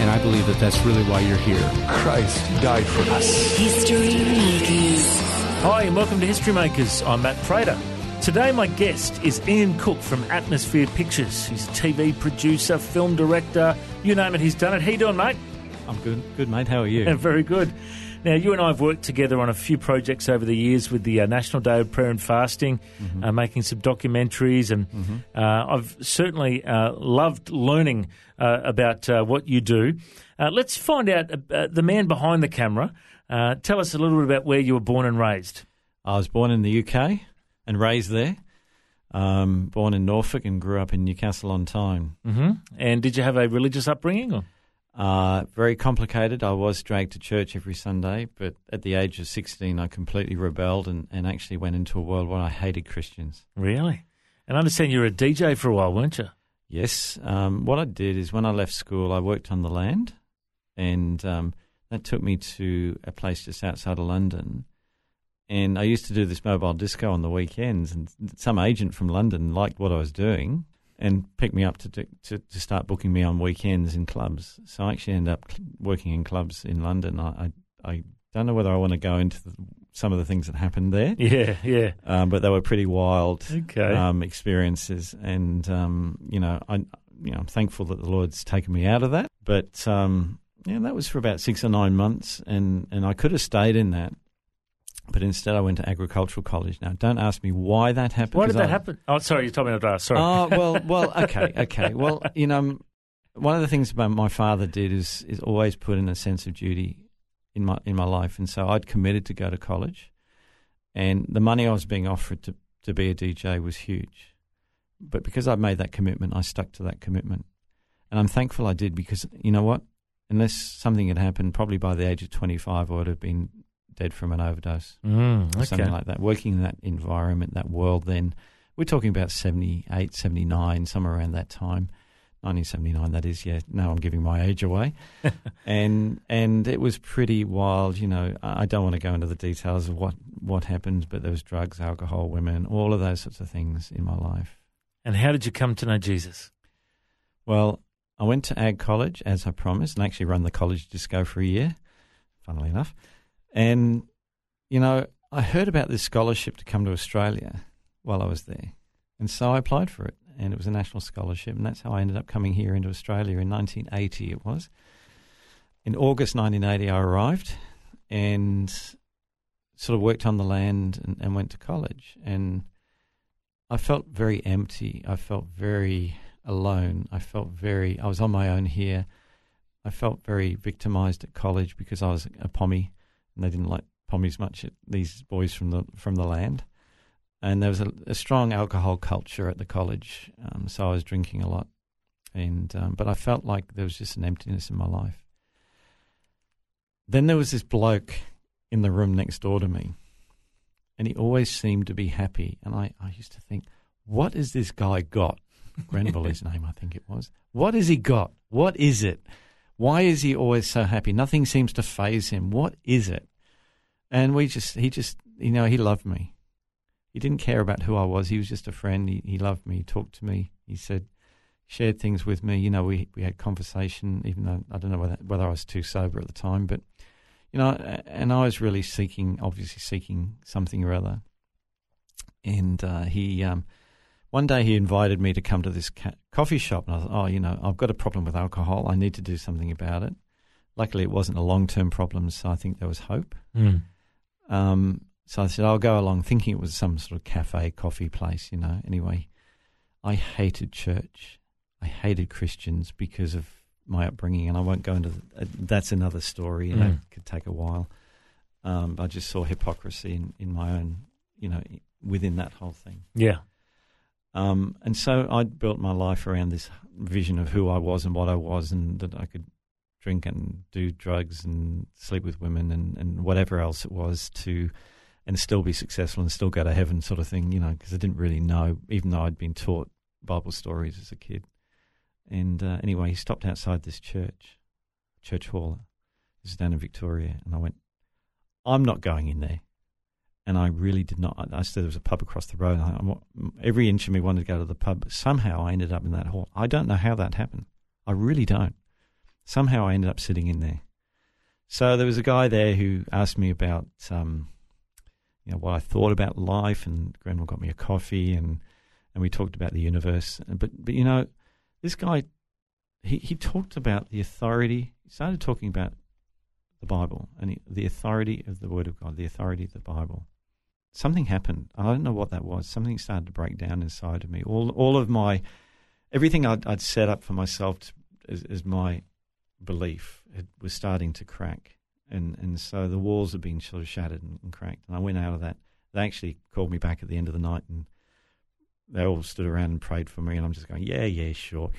And I believe that that's really why you're here. Christ died for us. History Makers. Hi, and welcome to History Makers. I'm Matt Prater. Today, my guest is Ian Cook from Atmosphere Pictures. He's a TV producer, film director, you name it, he's done it. How you doing, mate? I'm good, good mate. How are you? Yeah, very good. Now, you and I have worked together on a few projects over the years with the uh, National Day of Prayer and Fasting, uh, making some documentaries, and uh, I've certainly uh, loved learning uh, about uh, what you do. Uh, let's find out uh, the man behind the camera. Uh, tell us a little bit about where you were born and raised. I was born in the UK and raised there. Um, born in Norfolk and grew up in Newcastle on Tyne. hmm And did you have a religious upbringing? Or? Uh, very complicated. I was dragged to church every Sunday, but at the age of 16, I completely rebelled and, and actually went into a world where I hated Christians. Really? And I understand you were a DJ for a while, weren't you? Yes. Um, what I did is when I left school, I worked on the land, and um, that took me to a place just outside of London. And I used to do this mobile disco on the weekends, and some agent from London liked what I was doing and picked me up to, to to start booking me on weekends in clubs. So I actually ended up working in clubs in London. I I, I don't know whether I want to go into the, some of the things that happened there, Yeah, yeah. um, but they were pretty wild Okay. um, experiences, and um, you know, I, you know, I'm thankful that the Lord's taken me out of that. But um, yeah, that was for about six or nine months, and and I could have stayed in that, but instead I went to agricultural college. Now, don't ask me why that happened. Why did that I- happen? Oh, sorry, you told me not to ask. Sorry. Oh well, well, okay, okay. Well, you know, one of the things my father did is is always put in a sense of duty in my in my life, and so I'd committed to go to college, and the money I was being offered to to be a DJ was huge, but because I'd made that commitment, I stuck to that commitment, and I'm thankful I did because you know what, unless something had happened, probably by the age of 25, I would have been dead from an overdose Mm, or something like that. Working in that environment, that world, then we're talking about 78, 79, somewhere around that time. 1979, that is, yeah. Now I'm giving my age away. and and it was pretty wild, you know. I I don't want to go into the details of what, what happened, but there was drugs, alcohol, women, all of those sorts of things in my life. And how did you come to know Jesus? Well, I went to Ag College as I promised and actually run the college disco for a year, funnily enough. And, you know, I heard about this scholarship to come to Australia while I was there. And so I applied for it. And it was a national scholarship. And that's how I ended up coming here into Australia in 1980, it was. In August 1980, I arrived and sort of worked on the land and, and went to college. And I felt very empty. I felt very alone. I felt very, I was on my own here. I felt very victimized at college because I was a pommie and they didn't like pommies much, these boys from the, from the land. And there was a, a strong alcohol culture at the college, um, so I was drinking a lot. And um, but I felt like there was just an emptiness in my life. Then there was this bloke in the room next door to me, and he always seemed to be happy. And I, I used to think, what has this guy got? Grenville, his name, I think it was. What has he got? What is it? Why is he always so happy? Nothing seems to faze him. What is it? And we just, he just, you know, he loved me. He didn't care about who I was. He was just a friend. He, he loved me. He talked to me. He said, shared things with me. You know, we we had conversation, even though I don't know whether whether I was too sober at the time, but you know, and I was really seeking, obviously seeking something or other. And uh, he, um, one day, he invited me to come to this ca- coffee shop, and I thought, oh, you know, I've got a problem with alcohol. I need to do something about it. Luckily, it wasn't a long term problem, so I think there was hope. Mm. Um, so I said, I'll go along, thinking it was some sort of cafe, coffee place, you know. Anyway, I hated church. I hated Christians because of my upbringing, and I won't go into the, uh, that's another story, and Mm. that could take a while. Um, I just saw hypocrisy in, in my own, you know, within that whole thing. Yeah. Um, and so I built my life around this vision of who I was and what I was, and that I could drink and do drugs and sleep with women and, and whatever else it was to, and still be successful and still go to heaven, sort of thing. You know, because I didn't really know, even though I'd been taught Bible stories as a kid. And uh, anyway, he stopped outside this church, church hall. This is down in Victoria, and I went, I'm not going in there. And I really did not. I said there was a pub across the road. I, every inch of me wanted to go to the pub. Somehow I ended up in that hall. I don't know how that happened. I really don't. Somehow I ended up sitting in there. So there was a guy there who asked me about, um, you know, what I thought about life, and Grenville got me a coffee, and and we talked about the universe. But but you know, this guy, he he talked about the authority. He started talking about the Bible and the authority of the Word of God, the authority of the Bible. Something happened. I don't know what that was. Something started to break down inside of me. All all of my everything I'd, I'd set up for myself to, as, as my belief it was starting to crack, and and so the walls had been sort of shattered and, and cracked. And I went out of that. They actually called me back at the end of the night, and they all stood around and prayed for me. And I'm just going, yeah, yeah, sure.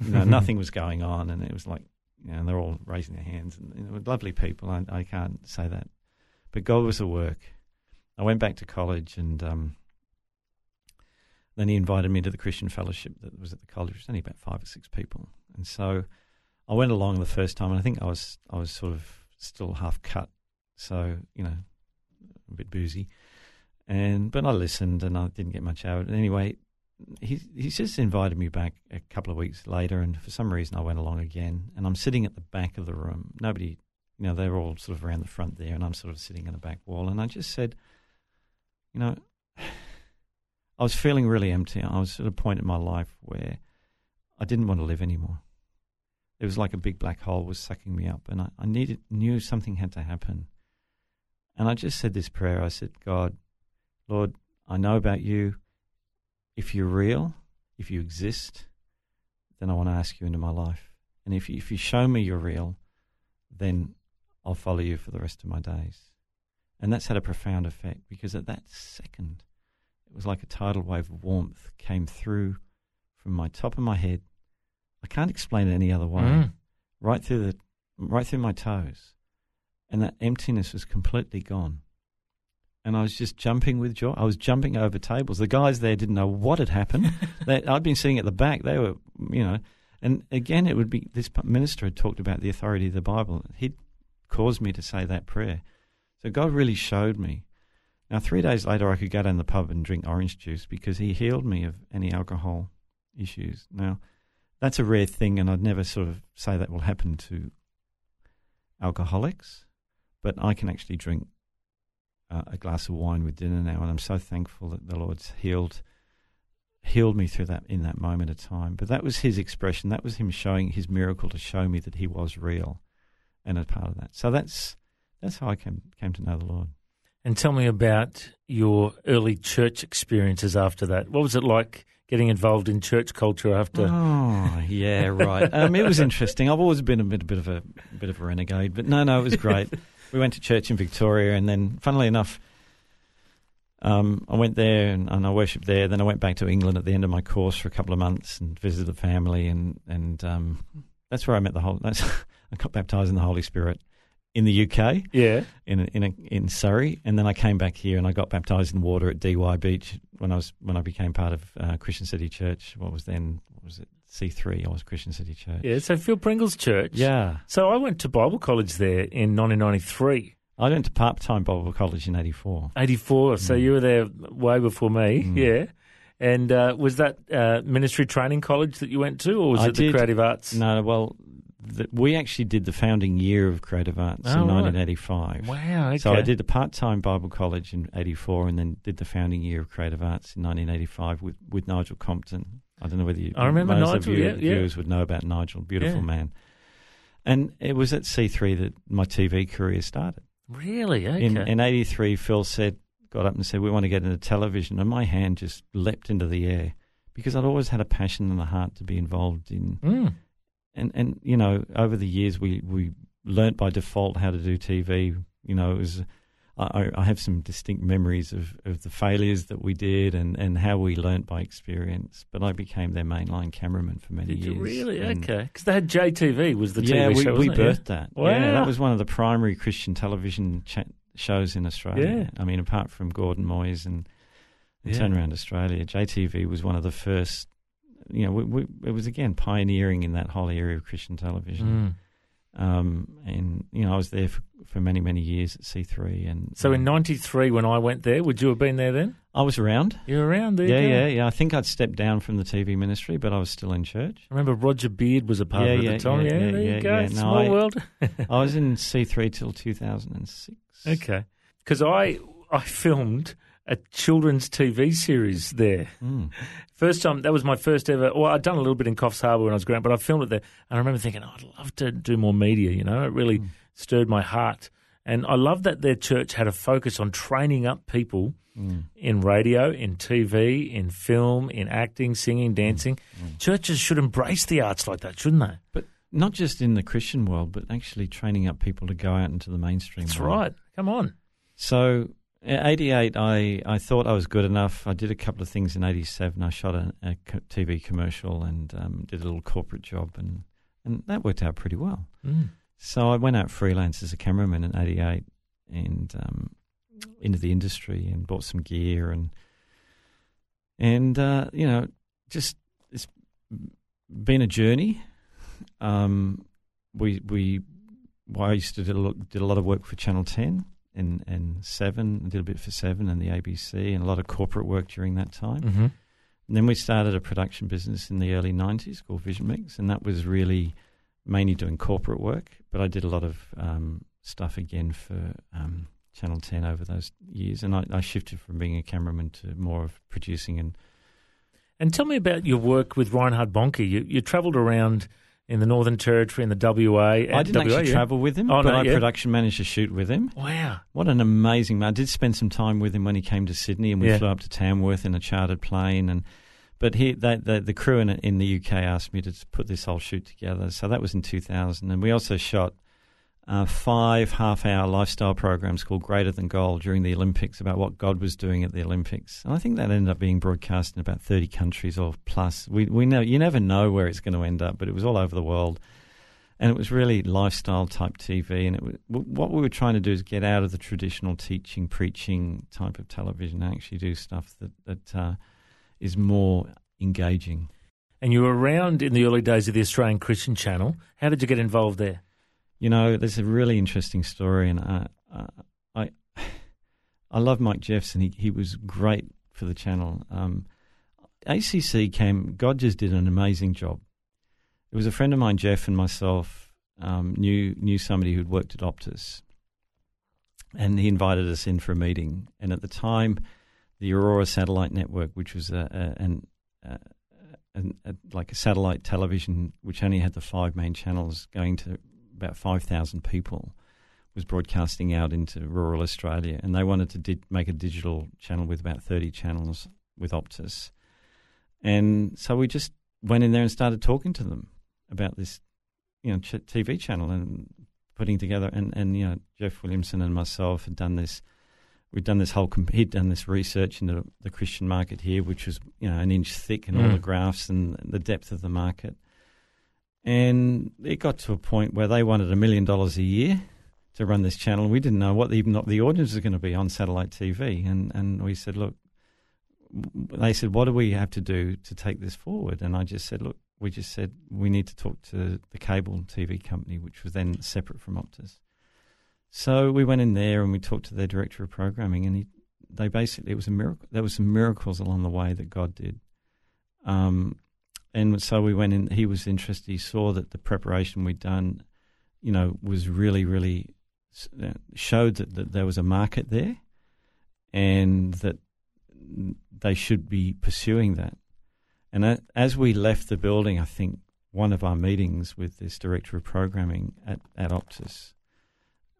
you know, nothing was going on, and it was like, you know, and they're all raising their hands, and you know, lovely people. I, I can't say that, but God was at work. I went back to college, and um, then he invited me to the Christian fellowship that was at the college. It was only about five or six people, and so I went along the first time, and I think I was I was sort of still half cut, so you know, a bit boozy, and but I listened, and I didn't get much out of it. Anyway, he he just invited me back a couple of weeks later, and for some reason I went along again, and I'm sitting at the back of the room. Nobody, you know, they're all sort of around the front there, and I'm sort of sitting in the back wall, and I just said, you know, I was feeling really empty. I was at a point in my life where I didn't want to live anymore. It was like a big black hole was sucking me up, and I, I needed knew something had to happen. And I just said this prayer. I said, God, Lord, I know about you. If you're real, if you exist, then I want to ask you into my life. And if you, if you show me you're real, then I'll follow you for the rest of my days. And that's had a profound effect because at that second, it was like a tidal wave of warmth came through from my top of my head. I can't explain it any other way. Mm. Right through the, right through my toes, and that emptiness was completely gone. And I was just jumping with joy. I was jumping over tables. The guys there didn't know what had happened. they, I'd been sitting at the back. They were, you know, and again, it would be this minister had talked about the authority of the Bible. He'd caused me to say that prayer. So God really showed me. Now, three days later, I could go down the pub and drink orange juice because He healed me of any alcohol issues. Now, that's a rare thing, and I'd never sort of say that will happen to alcoholics, but I can actually drink uh, a glass of wine with dinner now, and I'm so thankful that the Lord's healed healed me through that in that moment of time. But that was His expression. That was Him showing His miracle to show me that He was real, and a part of that. So that's that's how I came came to know the Lord. And tell me about your early church experiences after that. What was it like getting involved in church culture after? Oh, yeah, right. um, it was interesting. I've always been a bit, a bit of a, a bit of a renegade, but no, no, it was great. we went to church in Victoria, and then, funnily enough, um, I went there and, and I worshipped there. Then I went back to England at the end of my course for a couple of months and visited the family, and and um, that's where I met the whole. That's, I got baptized in the Holy Spirit in the UK. Yeah. In a, in a, in Surrey, and then I came back here and I got baptized in water at Dee Why Beach when I was when I became part of uh, Christian City Church. What was then? What was it? C three. I was Christian City Church. Yeah, so Phil Pringle's church. Yeah. So I went to Bible college there in 1993. I went to part time Bible college in '84. 84. So Mm. you were there way before me. Mm. Yeah. And uh, was that uh, ministry training college that you went to, or was I it the creative arts? No, well, the, we actually did the founding year of Creative Arts Oh, in right. 1985. Wow. Okay. So I did a part-time Bible college in '84, and then did the founding year of Creative Arts in 1985 with, with Nigel Compton. I don't know whether you, I remember most Nigel, of you yeah, yeah. viewers would know about Nigel, beautiful Yeah. man. And it was at C3 that my TV career started. Really? Okay. In in '83, Phil said, got up and said, "We want to get into television," and my hand just leapt into the air because I'd always had a passion and a heart to be involved in Mm. And and you know over the years we we learnt by default how to do TV. You know, it was I, I have some distinct memories of, of the failures that we did and, and how we learnt by experience. But I became their mainline cameraman for many Did years. you really? and- Okay. Because they had JTV was the yeah, TV we, show, we birthed that. Wow. Yeah, that was one of the primary Christian television cha- shows in Australia. Yeah. I mean, apart from Gordon Moyes and, and Yeah. Turnaround Australia, JTV was one of the first. You know, we, we, it was again pioneering in that whole area of Christian television. Mm. Um, and you know, I was there for, for many, many years at C3. And So in um, '93, when I went there, would you have been there then? I was around. You were around there. Yeah, you yeah, yeah. I think I'd stepped down from the TV ministry, but I was still in church. I remember Roger Beard was a part Yeah, of it yeah, at the time. yeah, Yeah, yeah, there yeah, you go. yeah. No, Small I- world. I was in C3 till 2006. okay. Because I I filmed a children's TV series there. Mm. First time, that was my first ever. Well, I'd done a little bit in Coffs Harbour when I was growing up, but I filmed it there. And I remember thinking, oh, I'd love to do more media, you know? It really Hmm. stirred my heart. And I love that their church had a focus on training up people Mm. in radio, in TV, in film, in acting, singing, dancing. Hmm. Churches should embrace the arts like that, shouldn't they? But not just in the Christian world, but actually training up people to go out into the mainstream. That's world. right. Come on. So, 88, I, I thought I was good enough. I did a couple of things in 87. I shot a, a TV commercial and um, did a little corporate job, and, and that worked out pretty well. Mm. So I went out freelance as a cameraman in 88 and um, into the industry and bought some gear and, and uh, you know, just it's been a journey. Um, we, we, well, I used to do, did a lot of work for Channel 10 in, in Seven, a little bit for Seven and the ABC, and a lot of corporate work during that time. Mm-hmm. And then we started a production business in the early 90s called Vision Mix, and that was really mainly doing corporate work, but I did a lot of um, stuff again for um, Channel 10 over those years. And I, I, shifted from being a cameraman to more of producing and. And tell me about your work with Reinhard Bonnke. You, you travelled around in the Northern Territory, in the WA. I didn't WA, actually yeah? travel with him, Oh, but no, I yeah. production managed to shoot with him. Wow. What an amazing man! I did spend some time with him when he came to Sydney, and we Yeah. flew up to Tamworth in a chartered plane. And but he, they, the, the crew in in the UK asked me to put this whole shoot together, so that was in 2000. And we also shot uh, five half-hour lifestyle programs called Greater Than Gold during the Olympics about what God was doing at the Olympics. And I think that ended up being broadcast in about 30 countries or plus. We we know you never know where it's going to end up, but it was all over the world and it was really lifestyle type TV. And was, what we were trying to do is get out of the traditional teaching, preaching type of television, and actually do stuff that that uh, is more engaging. And you were around in the early days of the Australian Christian Channel. How did you get involved there? You know, there's a really interesting story, and uh, I I love Mike Jeffson. He he was great for the channel. Um, ACC came. God just did an amazing job. It was a friend of mine, Jeff, and myself um, knew knew somebody who'd worked at Optus, and he invited us in for a meeting. And at the time, the Aurora Satellite Network, which was a, a, an a, like a satellite television, which only had the five main channels going to about 5,000 people, was broadcasting out into rural Australia. And they wanted to di- make a digital channel with about 30 channels with Optus. And so we just went in there and started talking to them about this, you know, ch- TV channel and putting together. And, and, you know, Jeff Williamson and myself had done this. We'd done this whole. Comp- he'd done this research into the Christian market here, which was you know an inch thick, and all Mm. the graphs and the depth of the market. And it got to a point where they wanted a million dollars a year to run this channel. We didn't know what the, even the audience was going to be on satellite TV, and and we said, look, they said, what do we have to do to take this forward? And I just said, look, we just said we need to talk to the cable TV company, which was then separate from Optus. So we went in there and we talked to their director of programming, and he, they basically it was a miracle. There were some miracles along the way that God did. Um, and so we went in. He was interested. He saw that the preparation we'd done, you know, was really, really uh, showed that, that there was a market there, and that they should be pursuing that. And as we left the building, I think one of our meetings with this director of programming at, at Optus,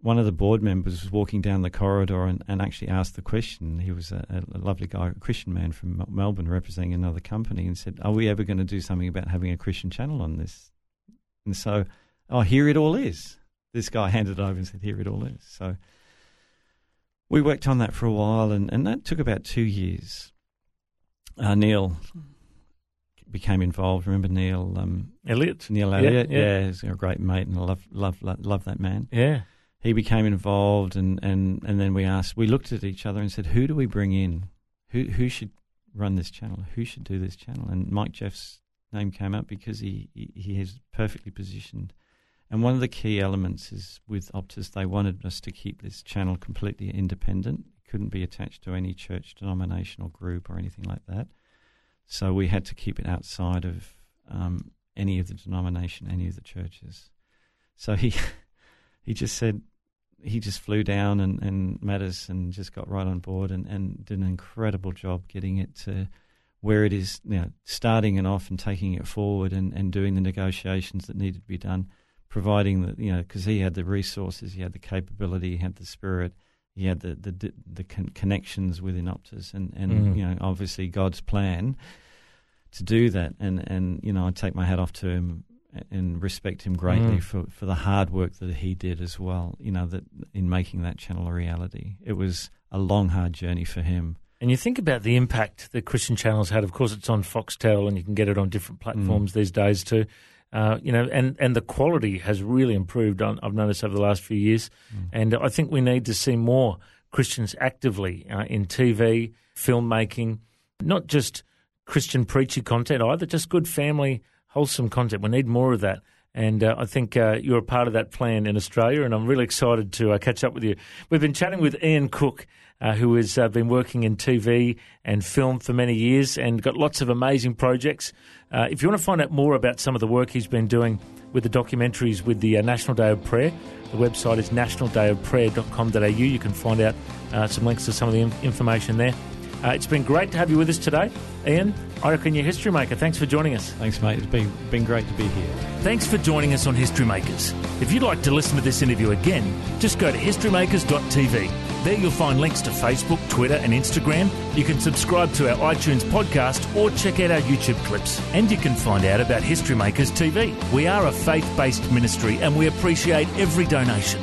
one of the board members was walking down the corridor and, and actually asked the question. He was a, a lovely guy, a Christian man from Melbourne representing another company, and said, Are we ever going to do something about having a Christian channel on this? And so, oh, here it all is. This guy handed it over and said, Here it all is. So we worked on that for a while, and, and that took about two years. Uh, Neil became involved. Remember Neil? Um, Elliot. Neil Yeah, Elliott, yeah. yeah, he's a great mate, and I love love love, love that man. Yeah. He became involved, and, and, and then we asked, we looked at each other and said, who do we bring in? Who who should run this channel? Who should do this channel? And Mike Jeff's name came up because he he, he is perfectly positioned. And one of the key elements is with Optus, they wanted us to keep this channel completely independent. It couldn't be attached to any church denomination or group or anything like that. So we had to keep it outside of um, any of the denomination, any of the churches. So he he just said he just flew down and, and met us and just got right on board and, and did an incredible job getting it to where it is you know, starting it off and taking it forward and, and doing the negotiations that needed to be done, providing that you know because he had the resources, he had the capability, he had the spirit, he had the the the con- connections within Optus, and and Mm. you know obviously God's plan to do that, and and you know I take my hat off to him and respect him greatly Mm. for, for the hard work that he did as well. You know that in making that channel a reality, it was a long, hard journey for him. And you think about the impact that Christian Channels had. Of course, it's on Foxtel, and you can get it on different platforms these days too. Uh, you know, and, and the quality has really improved. On, I've noticed over the last few years, and I think we need to see more Christians actively uh, in TV, filmmaking, not just Christian preachy content either, just good family, wholesome content. We need more of that. And uh, I think uh, you're a part of that plan in Australia, and I'm really excited to uh, catch up with you. We've been chatting with Ian Cook, uh, who has uh, been working in TV and film for many years and got lots of amazing projects. Uh, if you want to find out more about some of the work he's been doing with the documentaries with the National Day of Prayer, the website is nationaldayofprayer.com.au. You can find out some links to some of the in- information there. Uh, it's been great to have you with us today. Ian, I reckon you're history maker. Thanks for joining us. Thanks, mate. It's been been great to be here. Thanks for joining us on History Makers. If you'd like to listen to this interview again, just go to historymakers.tv. There you'll find links to Facebook, Twitter, and Instagram. You can subscribe to our iTunes podcast or check out our YouTube clips. And you can find out about History Makers TV. We are a faith based ministry and we appreciate every donation.